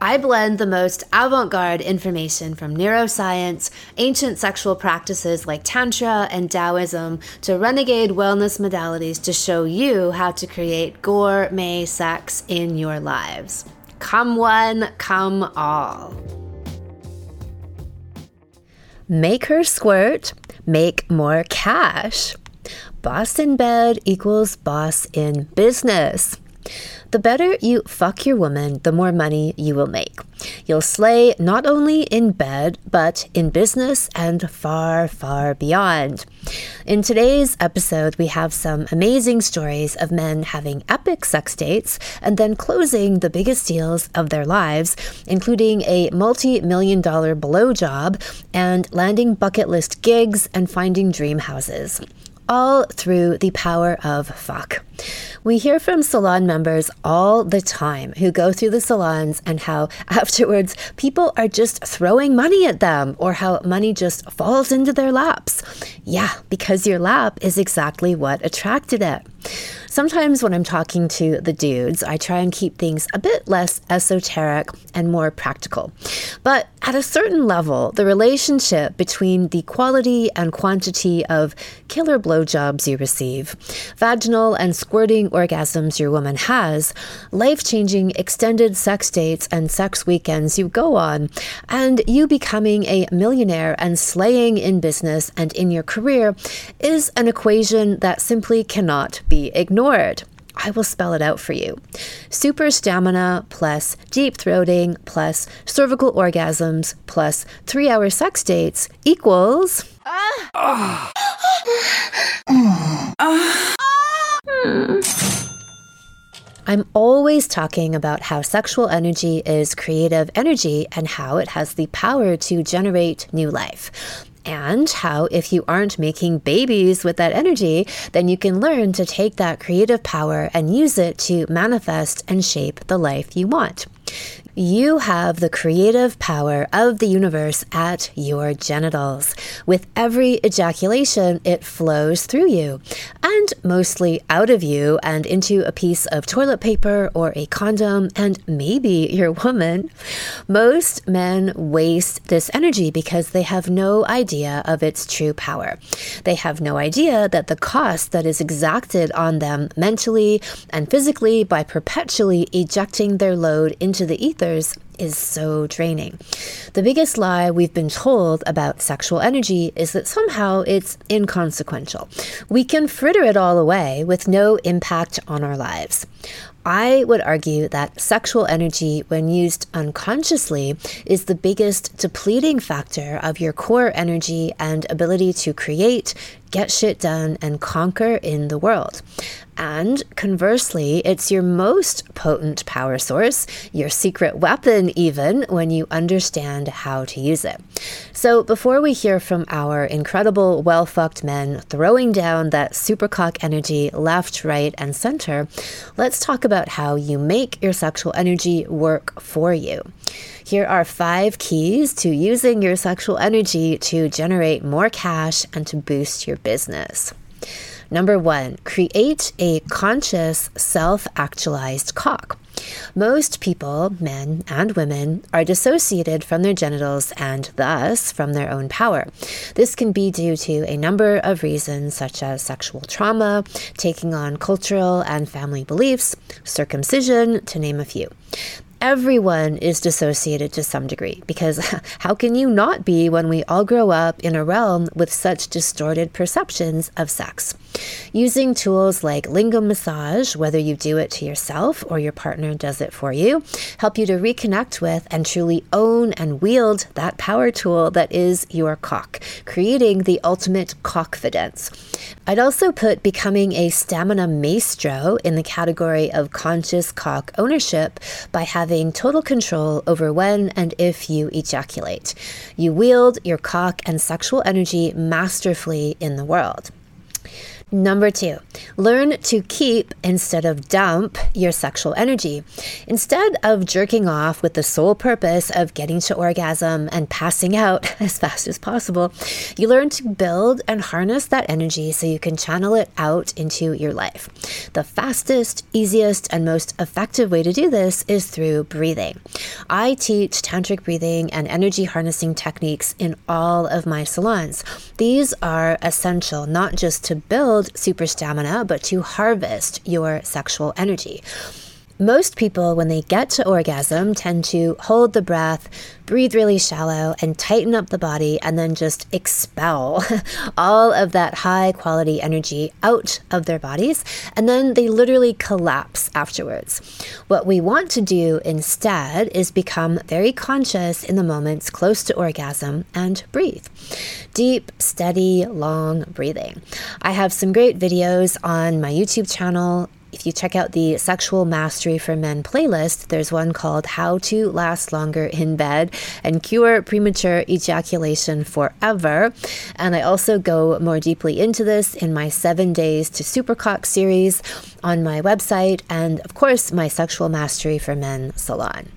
I blend the most avant garde information from neuroscience, ancient sexual practices like Tantra and Taoism, to renegade wellness modalities to show you how to create gourmet sex in your lives. Come one, come all. Make her squirt, make more cash. Boss in bed equals boss in business. The better you fuck your woman, the more money you will make. You'll slay not only in bed, but in business and far, far beyond. In today's episode, we have some amazing stories of men having epic sex dates and then closing the biggest deals of their lives, including a multi million dollar blowjob and landing bucket list gigs and finding dream houses all through the power of fuck. We hear from salon members all the time who go through the salons and how afterwards people are just throwing money at them or how money just falls into their laps. Yeah, because your lap is exactly what attracted it. Sometimes when I'm talking to the dudes, I try and keep things a bit less esoteric and more practical. But at a certain level, the relationship between the quality and quantity of killer blowjobs you receive, vaginal and squirting orgasms your woman has, life changing extended sex dates and sex weekends you go on, and you becoming a millionaire and slaying in business and in your career is an equation that simply cannot be ignored ignored. I will spell it out for you. Super stamina plus deep throating plus cervical orgasms plus three hour sex dates equals. Ah. Ah. Ah. Hmm. I'm always talking about how sexual energy is creative energy and how it has the power to generate new life and how if you aren't making babies with that energy, then you can learn to take that creative power and use it to manifest and shape the life you want. You have the creative power of the universe at your genitals. With every ejaculation, it flows through you and mostly out of you and into a piece of toilet paper or a condom and maybe your woman. Most men waste this energy because they have no idea of its true power. They have no idea that the cost that is exacted on them mentally and physically by perpetually ejecting their load into the ether others is so draining. The biggest lie we've been told about sexual energy is that somehow it's inconsequential. We can fritter it all away with no impact on our lives. I would argue that sexual energy, when used unconsciously, is the biggest depleting factor of your core energy and ability to create, get shit done, and conquer in the world. And conversely, it's your most potent power source, your secret weapon, even when you understand how to use it. So, before we hear from our incredible, well fucked men throwing down that supercock energy left, right, and center, let's talk about how you make your sexual energy work for you. Here are five keys to using your sexual energy to generate more cash and to boost your business. Number one, create a conscious, self actualized cock. Most people, men and women, are dissociated from their genitals and thus from their own power. This can be due to a number of reasons, such as sexual trauma, taking on cultural and family beliefs, circumcision, to name a few everyone is dissociated to some degree because how can you not be when we all grow up in a realm with such distorted perceptions of sex? Using tools like lingam massage, whether you do it to yourself or your partner does it for you, help you to reconnect with and truly own and wield that power tool that is your cock, creating the ultimate cockfidence. I'd also put becoming a stamina maestro in the category of conscious cock ownership by having total control over when and if you ejaculate. You wield your cock and sexual energy masterfully in the world. Number two, learn to keep instead of dump your sexual energy. Instead of jerking off with the sole purpose of getting to orgasm and passing out as fast as possible, you learn to build and harness that energy so you can channel it out into your life. The fastest, easiest, and most effective way to do this is through breathing. I teach tantric breathing and energy harnessing techniques in all of my salons. These are essential not just to build super stamina, but to harvest your sexual energy. Most people, when they get to orgasm, tend to hold the breath, breathe really shallow, and tighten up the body, and then just expel all of that high quality energy out of their bodies. And then they literally collapse afterwards. What we want to do instead is become very conscious in the moments close to orgasm and breathe. Deep, steady, long breathing. I have some great videos on my YouTube channel if you check out the Sexual Mastery for Men playlist, there's one called How to Last Longer in Bed and Cure Premature Ejaculation Forever. And I also go more deeply into this in my Seven Days to Supercock series on my website and, of course, my Sexual Mastery for Men salon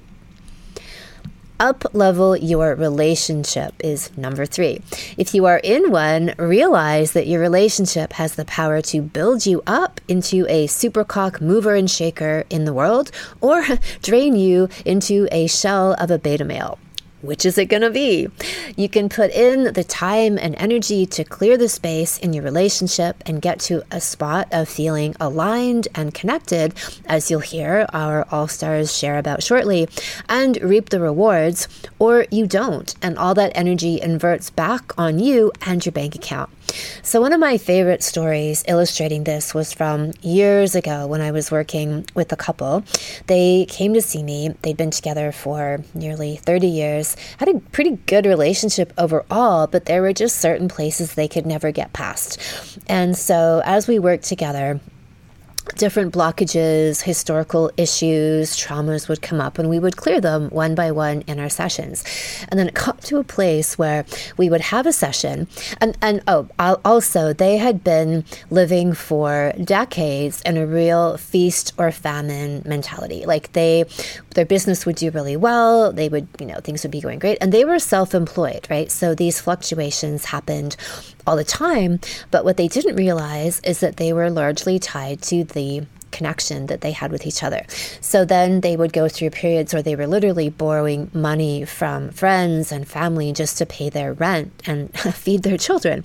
up level your relationship is number three. If you are in one, realize that your relationship has the power to build you up into a supercock mover and shaker in the world or drain you into a shell of a beta male which is it going to be? You can put in the time and energy to clear the space in your relationship and get to a spot of feeling aligned and connected, as you'll hear our All Stars share about shortly, and reap the rewards, or you don't, and all that energy inverts back on you and your bank account. So, one of my favorite stories illustrating this was from years ago when I was working with a couple. They came to see me, they'd been together for nearly 30 years, had a pretty good relationship overall, but there were just certain places they could never get past. And so, as we worked together, different blockages, historical issues, traumas would come up, and we would clear them one by one in our sessions. And then it got to a place where we would have a session, and and oh, also they had been living for decades in a real feast or famine mentality. Like they, their business would do really well, they would, you know, things would be going great, and they were self-employed, right? So these fluctuations happened all the time. But what they didn't realize is that they were largely tied to the connection that they had with each other. So then they would go through periods where they were literally borrowing money from friends and family just to pay their rent and feed their children.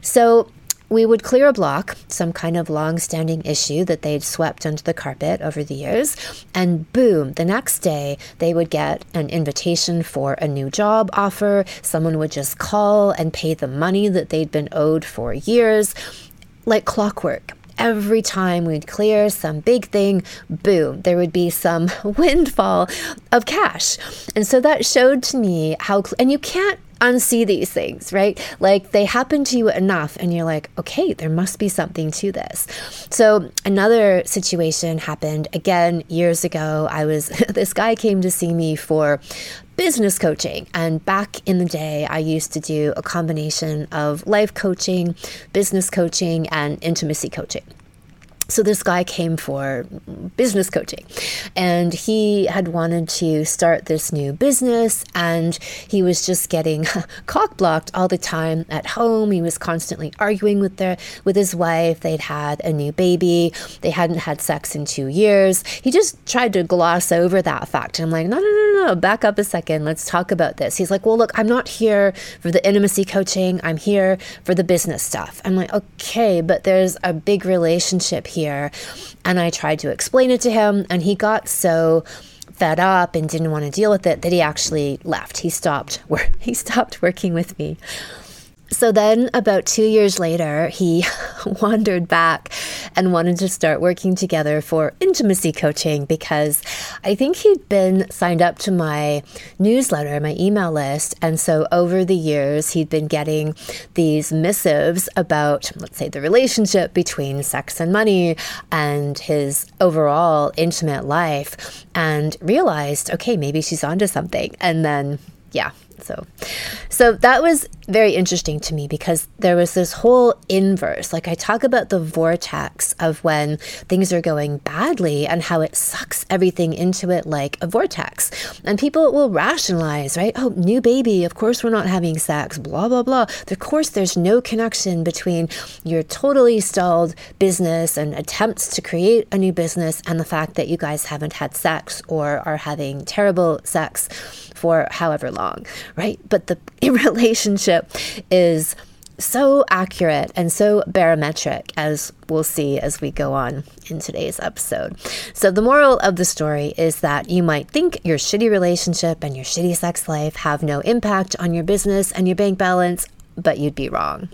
So we would clear a block, some kind of long standing issue that they'd swept under the carpet over the years, and boom, the next day they would get an invitation for a new job offer. Someone would just call and pay the money that they'd been owed for years, like clockwork every time we'd clear some big thing, boom, there would be some windfall of cash. And so that showed to me how, and you can't unsee these things, right? Like they happen to you enough, and you're like, okay, there must be something to this. So, another situation happened again years ago. I was, this guy came to see me for business coaching. And back in the day, I used to do a combination of life coaching, business coaching, and intimacy coaching. So this guy came for business coaching and he had wanted to start this new business and he was just getting cock blocked all the time at home. He was constantly arguing with their with his wife. They'd had a new baby. They hadn't had sex in 2 years. He just tried to gloss over that fact. And I'm like, "No, no, no, no, back up a second. Let's talk about this." He's like, "Well, look, I'm not here for the intimacy coaching. I'm here for the business stuff." I'm like, "Okay, but there's a big relationship here. And I tried to explain it to him, and he got so fed up and didn't want to deal with it that he actually left. He stopped he stopped working with me. So then, about two years later, he wandered back and wanted to start working together for intimacy coaching because I think he'd been signed up to my newsletter, my email list. And so, over the years, he'd been getting these missives about, let's say, the relationship between sex and money and his overall intimate life, and realized, okay, maybe she's onto something. And then, yeah, so, so that was very interesting to me because there was this whole inverse. Like I talk about the vortex of when things are going badly and how it sucks everything into it like a vortex. And people will rationalize, right? Oh, new baby, of course we're not having sex, blah, blah, blah. Of course, there's no connection between your totally stalled business and attempts to create a new business and the fact that you guys haven't had sex or are having terrible sex for however long, right? But the relationship is so accurate and so barometric, as we'll see as we go on in today's episode. So, the moral of the story is that you might think your shitty relationship and your shitty sex life have no impact on your business and your bank balance, but you'd be wrong.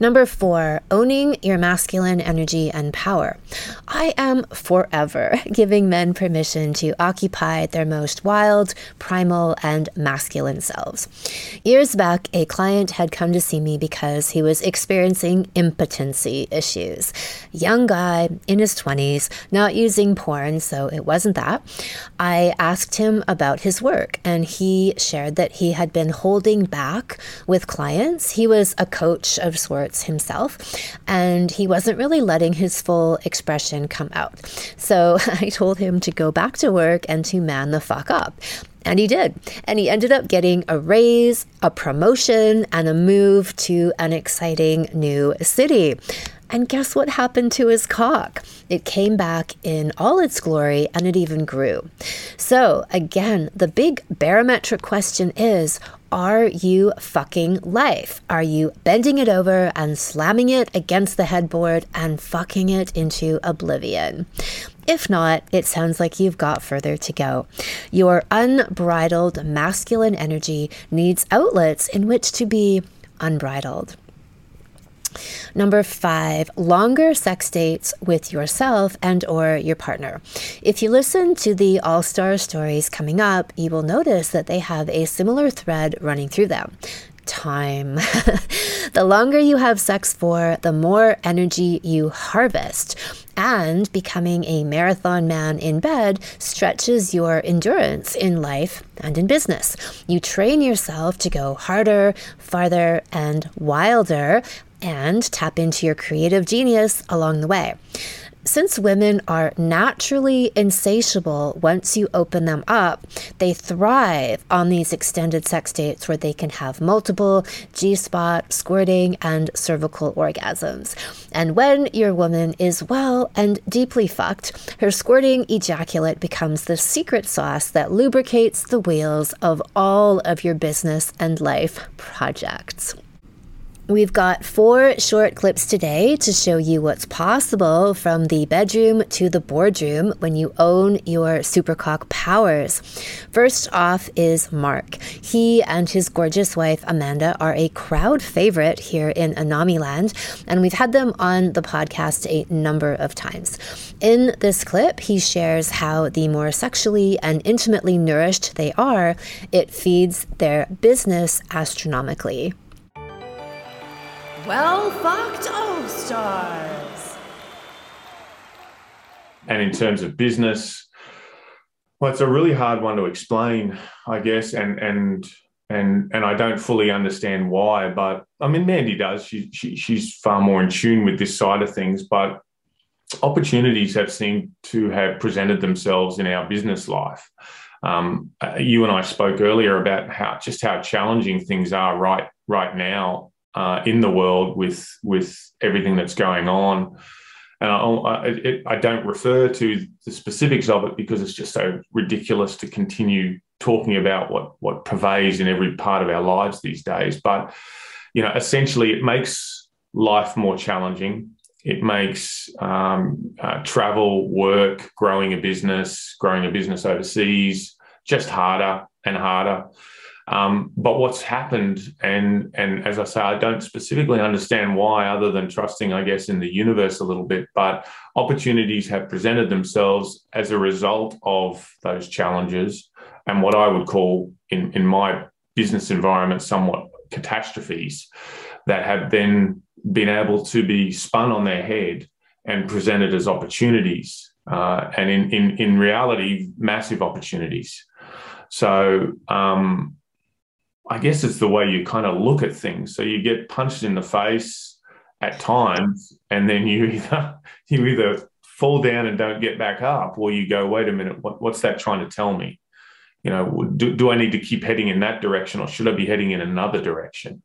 Number four, owning your masculine energy and power. I am forever giving men permission to occupy their most wild, primal, and masculine selves. Years back, a client had come to see me because he was experiencing impotency issues. Young guy in his 20s, not using porn, so it wasn't that. I asked him about his work, and he shared that he had been holding back with clients. He was a coach of sorts himself, and he wasn't really letting his full expression come out. So I told him to go back to work and to man the fuck up. And he did. And he ended up getting a raise, a promotion, and a move to an exciting new city. And guess what happened to his cock? It came back in all its glory and it even grew. So, again, the big barometric question is are you fucking life? Are you bending it over and slamming it against the headboard and fucking it into oblivion? If not, it sounds like you've got further to go. Your unbridled masculine energy needs outlets in which to be unbridled. Number five, longer sex dates with yourself and or your partner. If you listen to the all-star stories coming up, you will notice that they have a similar thread running through them time. the longer you have sex for, the more energy you harvest. And becoming a marathon man in bed stretches your endurance in life and in business. You train yourself to go harder, farther, and wilder and tap into your creative genius along the way. Since women are naturally insatiable once you open them up, they thrive on these extended sex dates where they can have multiple G spot, squirting, and cervical orgasms. And when your woman is well and deeply fucked, her squirting ejaculate becomes the secret sauce that lubricates the wheels of all of your business and life projects. We've got four short clips today to show you what's possible from the bedroom to the boardroom when you own your supercock powers. First off is Mark. He and his gorgeous wife Amanda are a crowd favorite here in Anami Land, and we've had them on the podcast a number of times. In this clip, he shares how the more sexually and intimately nourished they are, it feeds their business astronomically. Well fucked All Stars. And in terms of business, well, it's a really hard one to explain, I guess, and and and and I don't fully understand why. But I mean, Mandy does. She, she she's far more in tune with this side of things. But opportunities have seemed to have presented themselves in our business life. Um, you and I spoke earlier about how just how challenging things are right right now uh, in the world with with everything that's going on. And I, it, I, don't refer to the specifics of it because it's just so ridiculous to continue talking about what what pervades in every part of our lives these days. But you know, essentially, it makes life more challenging. It makes um, uh, travel, work, growing a business, growing a business overseas just harder and harder. Um, but what's happened, and and as I say, I don't specifically understand why, other than trusting, I guess, in the universe a little bit. But opportunities have presented themselves as a result of those challenges, and what I would call, in in my business environment, somewhat catastrophes that have then been able to be spun on their head and presented as opportunities, uh, and in in in reality, massive opportunities. So um, I guess it's the way you kind of look at things. So you get punched in the face at times, and then you either you either fall down and don't get back up, or you go, wait a minute, what, what's that trying to tell me? You know, do, do I need to keep heading in that direction, or should I be heading in another direction?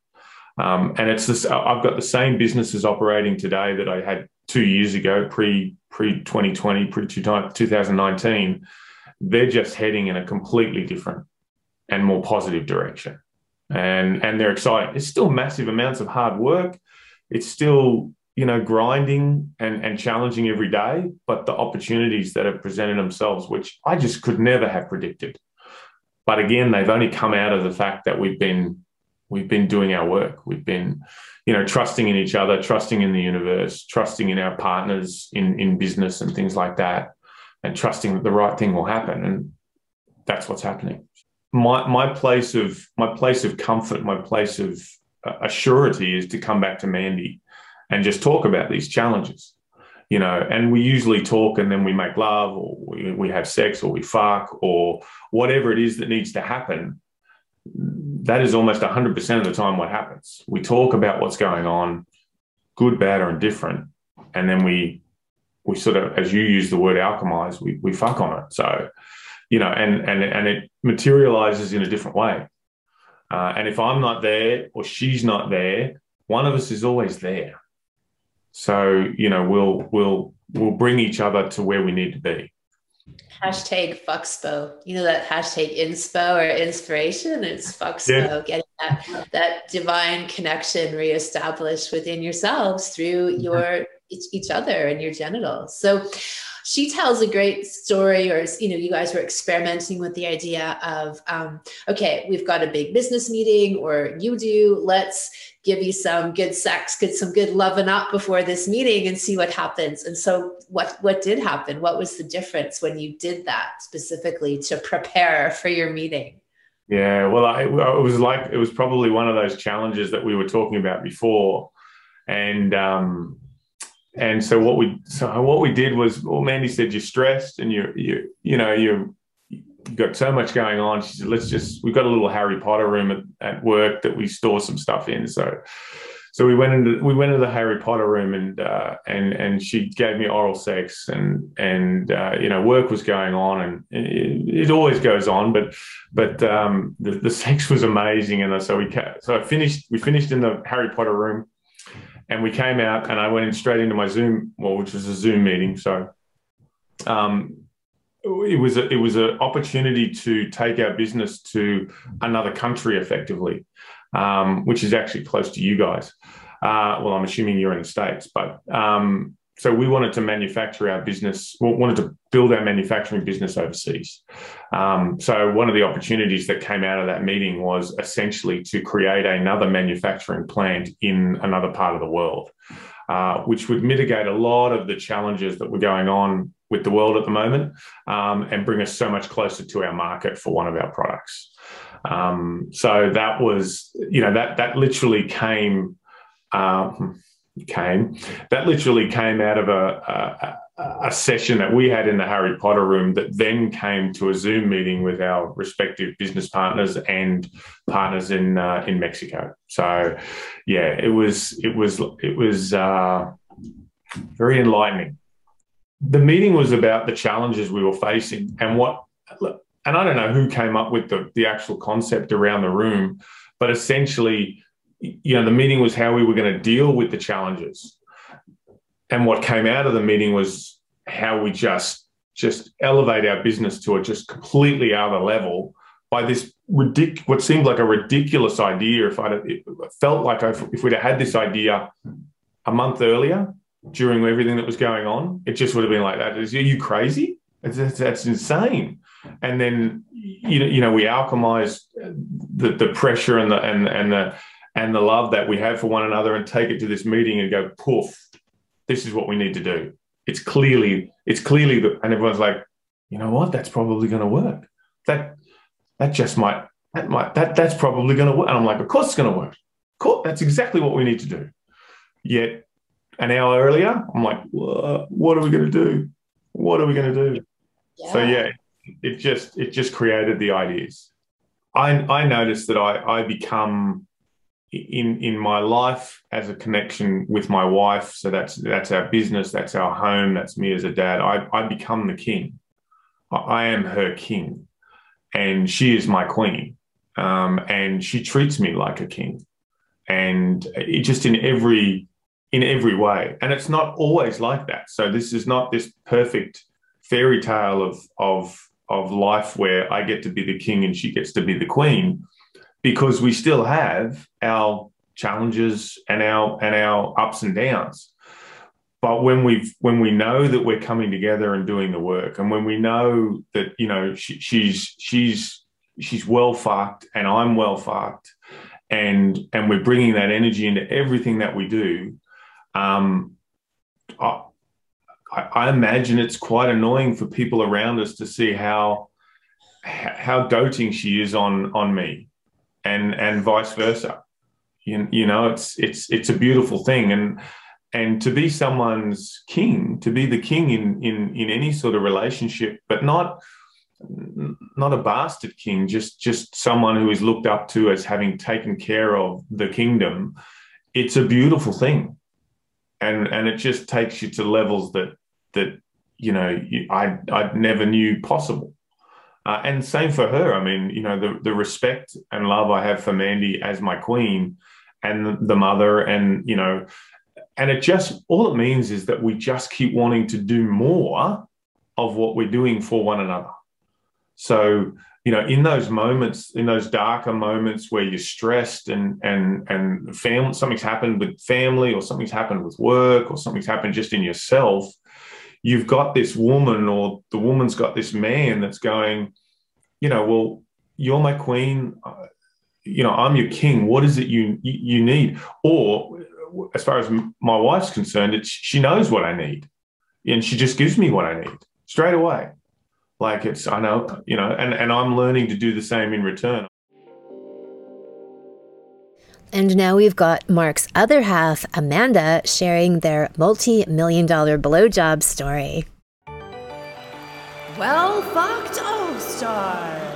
Um, and it's this. I've got the same businesses operating today that I had two years ago, pre pre 2020, pre 2019. They're just heading in a completely different and more positive direction and and they're exciting. It's still massive amounts of hard work. It's still you know grinding and and challenging every day, but the opportunities that have presented themselves, which I just could never have predicted. But again, they've only come out of the fact that we've been we've been doing our work. We've been you know trusting in each other, trusting in the universe, trusting in our partners in in business and things like that, and trusting that the right thing will happen. And that's what's happening my my place of my place of comfort, my place of uh, assurity is to come back to Mandy and just talk about these challenges, you know. And we usually talk and then we make love, or we, we have sex, or we fuck, or whatever it is that needs to happen. That is almost 100% of the time what happens. We talk about what's going on, good, bad, or indifferent, and then we we sort of, as you use the word alchemize, we we fuck on it. So you know, and and and it materializes in a different way. Uh, and if I'm not there or she's not there, one of us is always there. So you know, we'll we'll we'll bring each other to where we need to be. Hashtag fuckspo. You know that hashtag inspo or inspiration. It's fuckspo. Yeah. Getting that that divine connection reestablished within yourselves through your each, each other and your genitals. So she tells a great story or you know you guys were experimenting with the idea of um, okay we've got a big business meeting or you do let's give you some good sex get some good loving up before this meeting and see what happens. And so what what did happen? What was the difference when you did that specifically to prepare for your meeting? Yeah well I, it was like it was probably one of those challenges that we were talking about before. And um and so what we so what we did was well mandy said you're stressed and you're you you know you have got so much going on. She said let's just we've got a little harry potter room at, at work that we store some stuff in. So so we went into we went into the harry potter room and uh, and and she gave me oral sex and and uh, you know work was going on and it, it always goes on but but um, the, the sex was amazing. And so we so I finished we finished in the harry potter room and we came out and I went in straight into my Zoom, well, which was a Zoom meeting. So um, it was a, it was an opportunity to take our business to another country effectively, um, which is actually close to you guys. Uh, well, I'm assuming you're in the states, but um, so we wanted to manufacture our business, wanted to build our manufacturing business overseas. Um, so one of the opportunities that came out of that meeting was essentially to create another manufacturing plant in another part of the world, uh, which would mitigate a lot of the challenges that were going on with the world at the moment um, and bring us so much closer to our market for one of our products. Um, so that was, you know, that that literally came. Um, came. That literally came out of a, a, a, session that we had in the Harry Potter room that then came to a Zoom meeting with our respective business partners and partners in uh, in Mexico. So, yeah, it was it was it was uh, very enlightening. The meeting was about the challenges we were facing and what. And I don't know who came up with the, the actual concept around the room, but essentially you know, the meeting was how we were going to deal with the challenges. And what came out of the meeting was how we just just elevate our business to a just completely other level by this ridic- what seemed like a ridiculous idea. If I felt like I, if we'd have had this idea a month earlier during everything that was going on, it just would have been like that. Is are you crazy? It's, that's insane. And then you know, you know, we alchemized the, the pressure and the and and the and the love that we have for one another and take it to this meeting and go, poof, this is what we need to do. It's clearly, it's clearly the, and everyone's like, you know what? That's probably going to work. That that just might that might that that's probably going to work. And I'm like, of course it's going to work. Cool. That's exactly what we need to do. Yet an hour earlier, I'm like, what are we going to do? What are we going to do? Yeah. So yeah, it just it just created the ideas. I I noticed that I I become in in my life as a connection with my wife. So that's that's our business, that's our home, that's me as a dad. I I become the king. I am her king, and she is my queen, um, and she treats me like a king, and it just in every in every way. And it's not always like that. So this is not this perfect fairy tale of of of life where I get to be the king and she gets to be the queen, because we still have our challenges and our and our ups and downs. But when we've when we know that we're coming together and doing the work, and when we know that you know she, she's she's she's well fucked and I'm well fucked, and and we're bringing that energy into everything that we do, um, I, I imagine it's quite annoying for people around us to see how how doting she is on on me, and and vice versa. You, you know, it's it's it's a beautiful thing, and and to be someone's king, to be the king in in in any sort of relationship, but not not a bastard king, just just someone who is looked up to as having taken care of the kingdom. It's a beautiful thing and and it just takes you to levels that that you know I I never knew possible. Uh, and same for her. I mean, you know, the the respect and love I have for Mandy as my queen, and the, the mother, and you know, and it just all it means is that we just keep wanting to do more of what we're doing for one another. So you know in those moments in those darker moments where you're stressed and and and family something's happened with family or something's happened with work or something's happened just in yourself you've got this woman or the woman's got this man that's going you know well you're my queen. Uh, you know i'm your king. What is it you you need? Or as far as my wife's concerned it's she knows what i need and she just gives me what i need straight away. Like it's, I know, you know, and, and I'm learning to do the same in return. And now we've got Mark's other half, Amanda, sharing their multi million dollar blowjob story. Well fucked All Stars.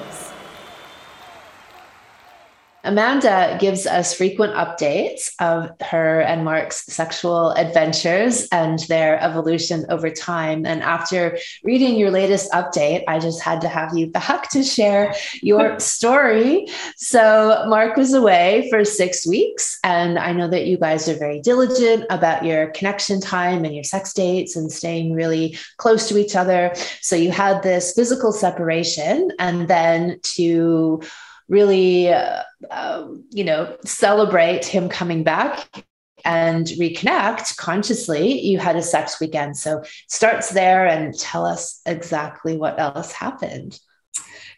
Amanda gives us frequent updates of her and Mark's sexual adventures and their evolution over time. And after reading your latest update, I just had to have you back to share your story. So, Mark was away for six weeks, and I know that you guys are very diligent about your connection time and your sex dates and staying really close to each other. So, you had this physical separation, and then to really, uh, uh, you know, celebrate him coming back and reconnect consciously, you had a sex weekend. So starts there and tell us exactly what else happened.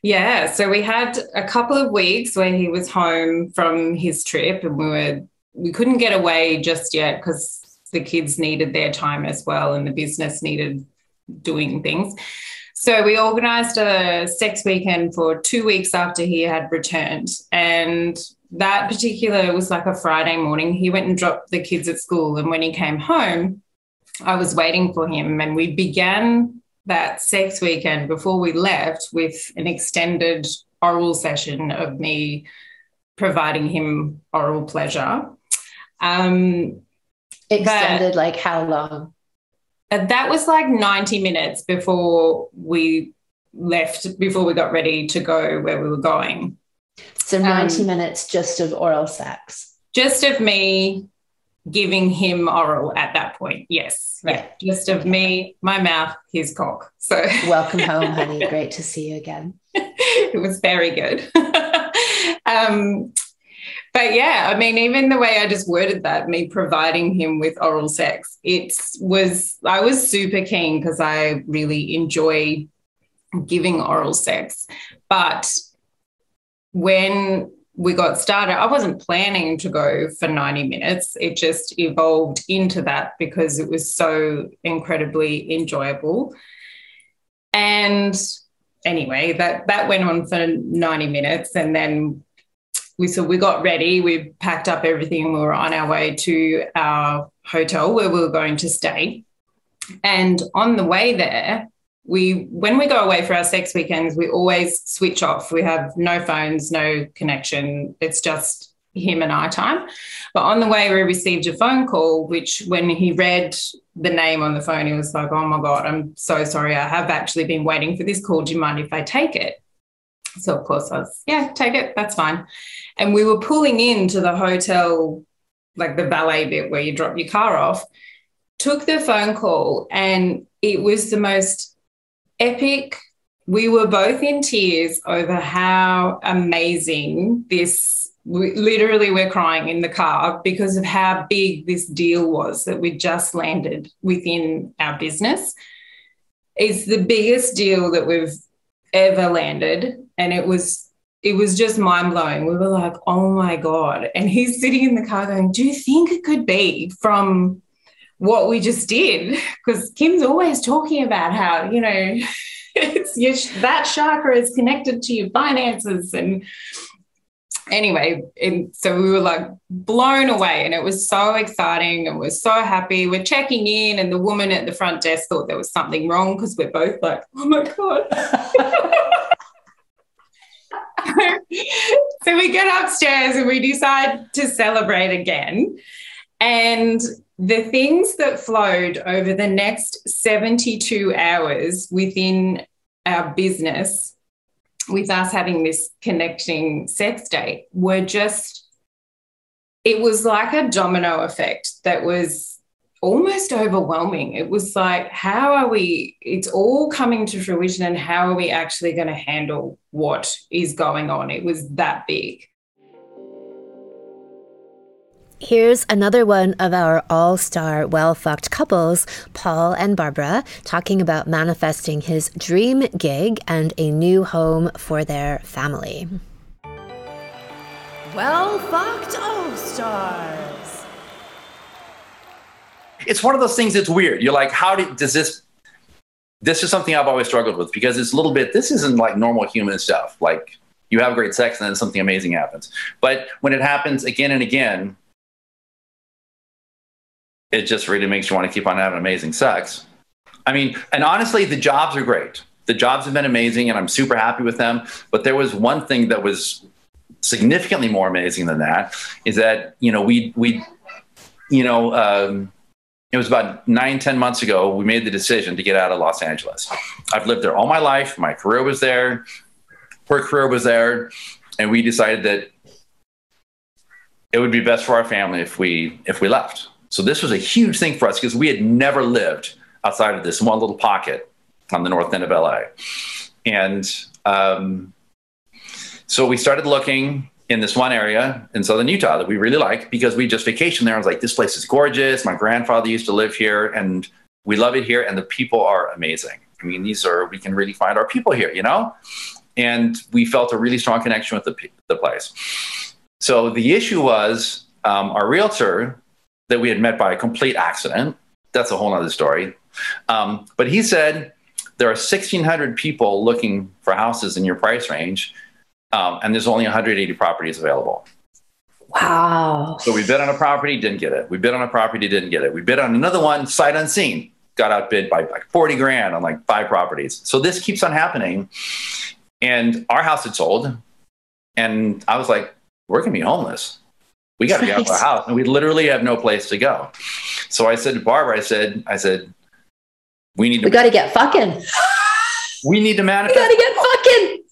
Yeah, so we had a couple of weeks where he was home from his trip and we were we couldn't get away just yet because the kids needed their time as well and the business needed doing things. So we organized a sex weekend for two weeks after he had returned. And that particular was like a Friday morning. He went and dropped the kids at school. And when he came home, I was waiting for him. And we began that sex weekend before we left with an extended oral session of me providing him oral pleasure. Um, extended, like how long? That was like 90 minutes before we left, before we got ready to go where we were going. So 90 um, minutes just of oral sex. Just of me giving him oral at that point. Yes. Right. Yeah. Just of me, my mouth, his cock. So welcome home, honey. Great to see you again. it was very good. um, but yeah, I mean, even the way I just worded that, me providing him with oral sex, it was, I was super keen because I really enjoy giving oral sex. But when we got started, I wasn't planning to go for 90 minutes. It just evolved into that because it was so incredibly enjoyable. And anyway, that that went on for 90 minutes and then we so we got ready, we packed up everything we were on our way to our hotel where we were going to stay. And on the way there, we when we go away for our sex weekends, we always switch off. We have no phones, no connection. It's just him and I time. But on the way, we received a phone call, which when he read the name on the phone, he was like, Oh my God, I'm so sorry. I have actually been waiting for this call. Do you mind if I take it? So, of course, I was, Yeah, take it. That's fine. And we were pulling into the hotel, like the valet bit where you drop your car off, took the phone call, and it was the most epic. We were both in tears over how amazing this. We, literally, we're crying in the car because of how big this deal was that we just landed within our business. It's the biggest deal that we've ever landed, and it was it was just mind blowing. We were like, oh my God. And he's sitting in the car going, Do you think it could be from what we just did? Because Kim's always talking about how you know your, that chakra is connected to your finances. And anyway and so we were like blown away. And it was so exciting. And we're so happy. We're checking in. And the woman at the front desk thought there was something wrong because we're both like oh my god so we get upstairs and we decide to celebrate again. And the things that flowed over the next 72 hours within our business, with us having this connecting sex date, were just, it was like a domino effect that was almost overwhelming. It was like, how are we, it's all coming to fruition, and how are we actually going to handle what is going on? It was that big. Here's another one of our all star well fucked couples, Paul and Barbara, talking about manifesting his dream gig and a new home for their family. Well fucked all stars. It's one of those things that's weird. You're like, how did, does this? This is something I've always struggled with because it's a little bit, this isn't like normal human stuff. Like, you have great sex and then something amazing happens. But when it happens again and again, it just really makes you want to keep on having amazing sex. I mean, and honestly, the jobs are great. The jobs have been amazing, and I'm super happy with them. But there was one thing that was significantly more amazing than that is that you know we we you know um, it was about nine ten months ago we made the decision to get out of Los Angeles. I've lived there all my life. My career was there. Her career was there, and we decided that it would be best for our family if we if we left so this was a huge thing for us because we had never lived outside of this one little pocket on the north end of LA. And um, so we started looking in this one area in southern Utah that we really like because we just vacationed there. I was like, this place is gorgeous. My grandfather used to live here and we love it here. And the people are amazing. I mean, these are, we can really find our people here, you know? And we felt a really strong connection with the, the place. So the issue was um, our realtor that we had met by a complete accident. That's a whole other story. Um, but he said there are 1,600 people looking for houses in your price range, um, and there's only 180 properties available. Wow. So we bid on a property, didn't get it. We bid on a property, didn't get it. We bid on another one, sight unseen, got outbid by like 40 grand on like five properties. So this keeps on happening. And our house had sold. And I was like, we're going to be homeless we got to get out of our house and we literally have no place to go so i said to barbara i said i said we need to we got to get fucking we need to manifest we got to get fucking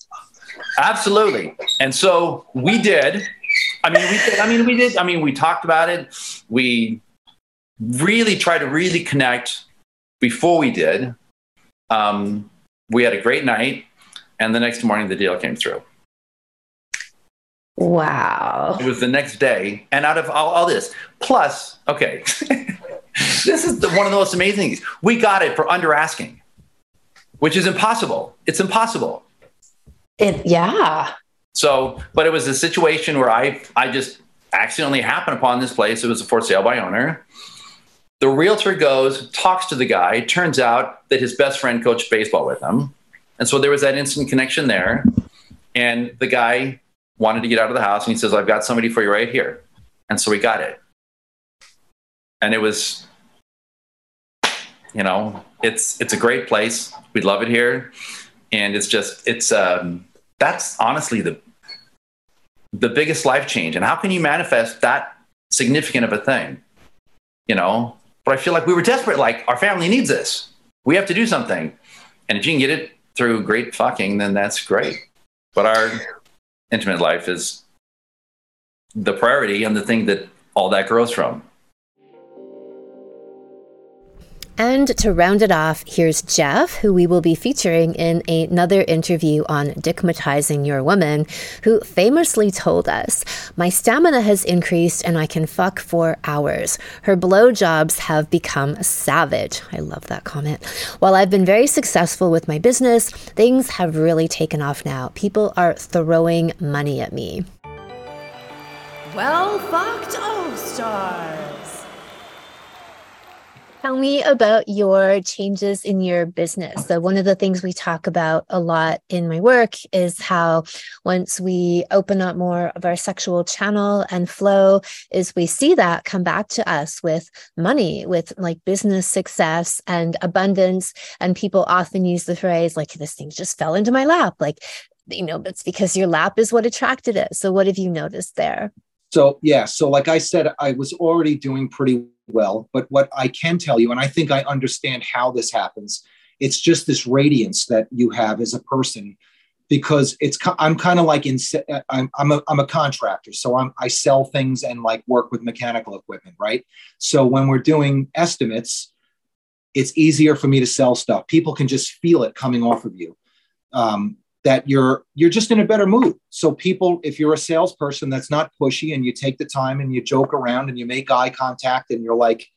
absolutely and so we did i mean we did i mean we did i mean we talked about it we really tried to really connect before we did um, we had a great night and the next morning the deal came through Wow. It was the next day. And out of all, all this, plus, okay, this is the, one of the most amazing things. We got it for under asking. which is impossible. It's impossible. It, yeah. So, but it was a situation where I I just accidentally happened upon this place. It was a for sale by owner. The realtor goes, talks to the guy. Turns out that his best friend coached baseball with him. And so there was that instant connection there. And the guy wanted to get out of the house and he says, I've got somebody for you right here. And so we got it. And it was, you know, it's it's a great place. We love it here. And it's just it's um that's honestly the the biggest life change. And how can you manifest that significant of a thing? You know, but I feel like we were desperate. Like our family needs this. We have to do something. And if you can get it through great fucking, then that's great. But our intimate life is the priority and the thing that all that grows from. And to round it off, here's Jeff, who we will be featuring in another interview on dickmatizing your woman, who famously told us, My stamina has increased and I can fuck for hours. Her blowjobs have become savage. I love that comment. While I've been very successful with my business, things have really taken off now. People are throwing money at me. Well fucked All Stars. Tell me about your changes in your business. So, one of the things we talk about a lot in my work is how once we open up more of our sexual channel and flow, is we see that come back to us with money, with like business success and abundance. And people often use the phrase, like, this thing just fell into my lap. Like, you know, it's because your lap is what attracted it. So, what have you noticed there? So, yeah. So, like I said, I was already doing pretty well. But what I can tell you, and I think I understand how this happens, it's just this radiance that you have as a person because it's I'm kind of like in I'm I'm a, I'm a contractor so I'm I sell things and like work with mechanical equipment right so when we're doing estimates it's easier for me to sell stuff people can just feel it coming off of you um, that you're you're just in a better mood. So people if you're a salesperson that's not pushy and you take the time and you joke around and you make eye contact and you're like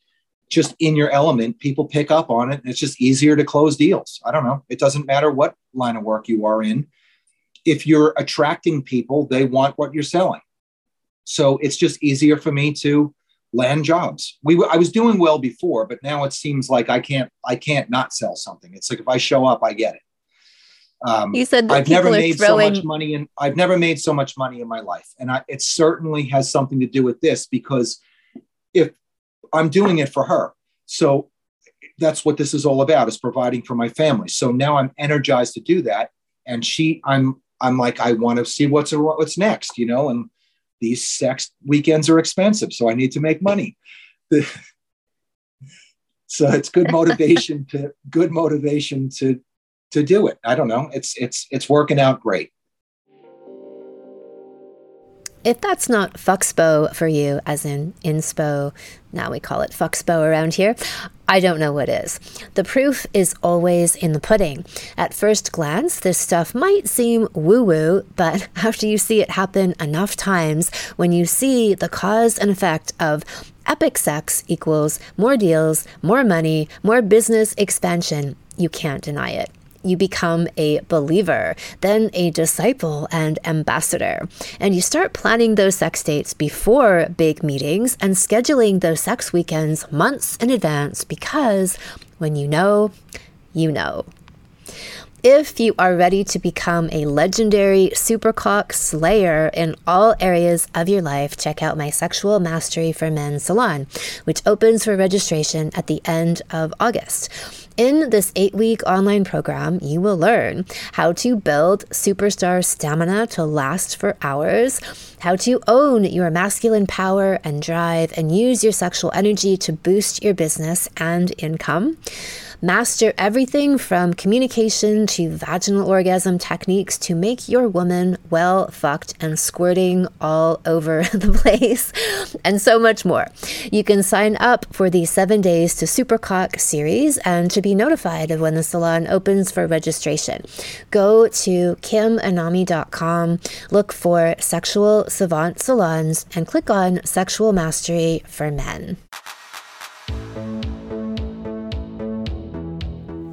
just in your element people pick up on it. And it's just easier to close deals. I don't know. It doesn't matter what line of work you are in. If you're attracting people they want what you're selling. So it's just easier for me to land jobs. We i was doing well before but now it seems like i can't i can't not sell something. It's like if i show up i get it um, you said I've never made throwing... so much money in I've never made so much money in my life, and I, it certainly has something to do with this because if I'm doing it for her, so that's what this is all about is providing for my family. So now I'm energized to do that, and she, I'm, I'm like I want to see what's what's next, you know, and these sex weekends are expensive, so I need to make money. so it's good motivation to good motivation to to do it. I don't know. It's it's it's working out great. If that's not Fuxpo for you, as in inspo, now we call it Fuxpo around here, I don't know what is. The proof is always in the pudding. At first glance, this stuff might seem woo woo, but after you see it happen enough times, when you see the cause and effect of epic sex equals more deals, more money, more business expansion, you can't deny it you become a believer, then a disciple and ambassador. And you start planning those sex dates before big meetings and scheduling those sex weekends months in advance because when you know, you know. If you are ready to become a legendary supercock slayer in all areas of your life, check out my Sexual Mastery for Men salon, which opens for registration at the end of August. In this eight week online program, you will learn how to build superstar stamina to last for hours, how to own your masculine power and drive, and use your sexual energy to boost your business and income Master everything from communication to vaginal orgasm techniques to make your woman well fucked and squirting all over the place, and so much more. You can sign up for the seven days to Supercock series and to be notified of when the salon opens for registration. Go to kimanami.com, look for Sexual Savant Salons, and click on Sexual Mastery for Men.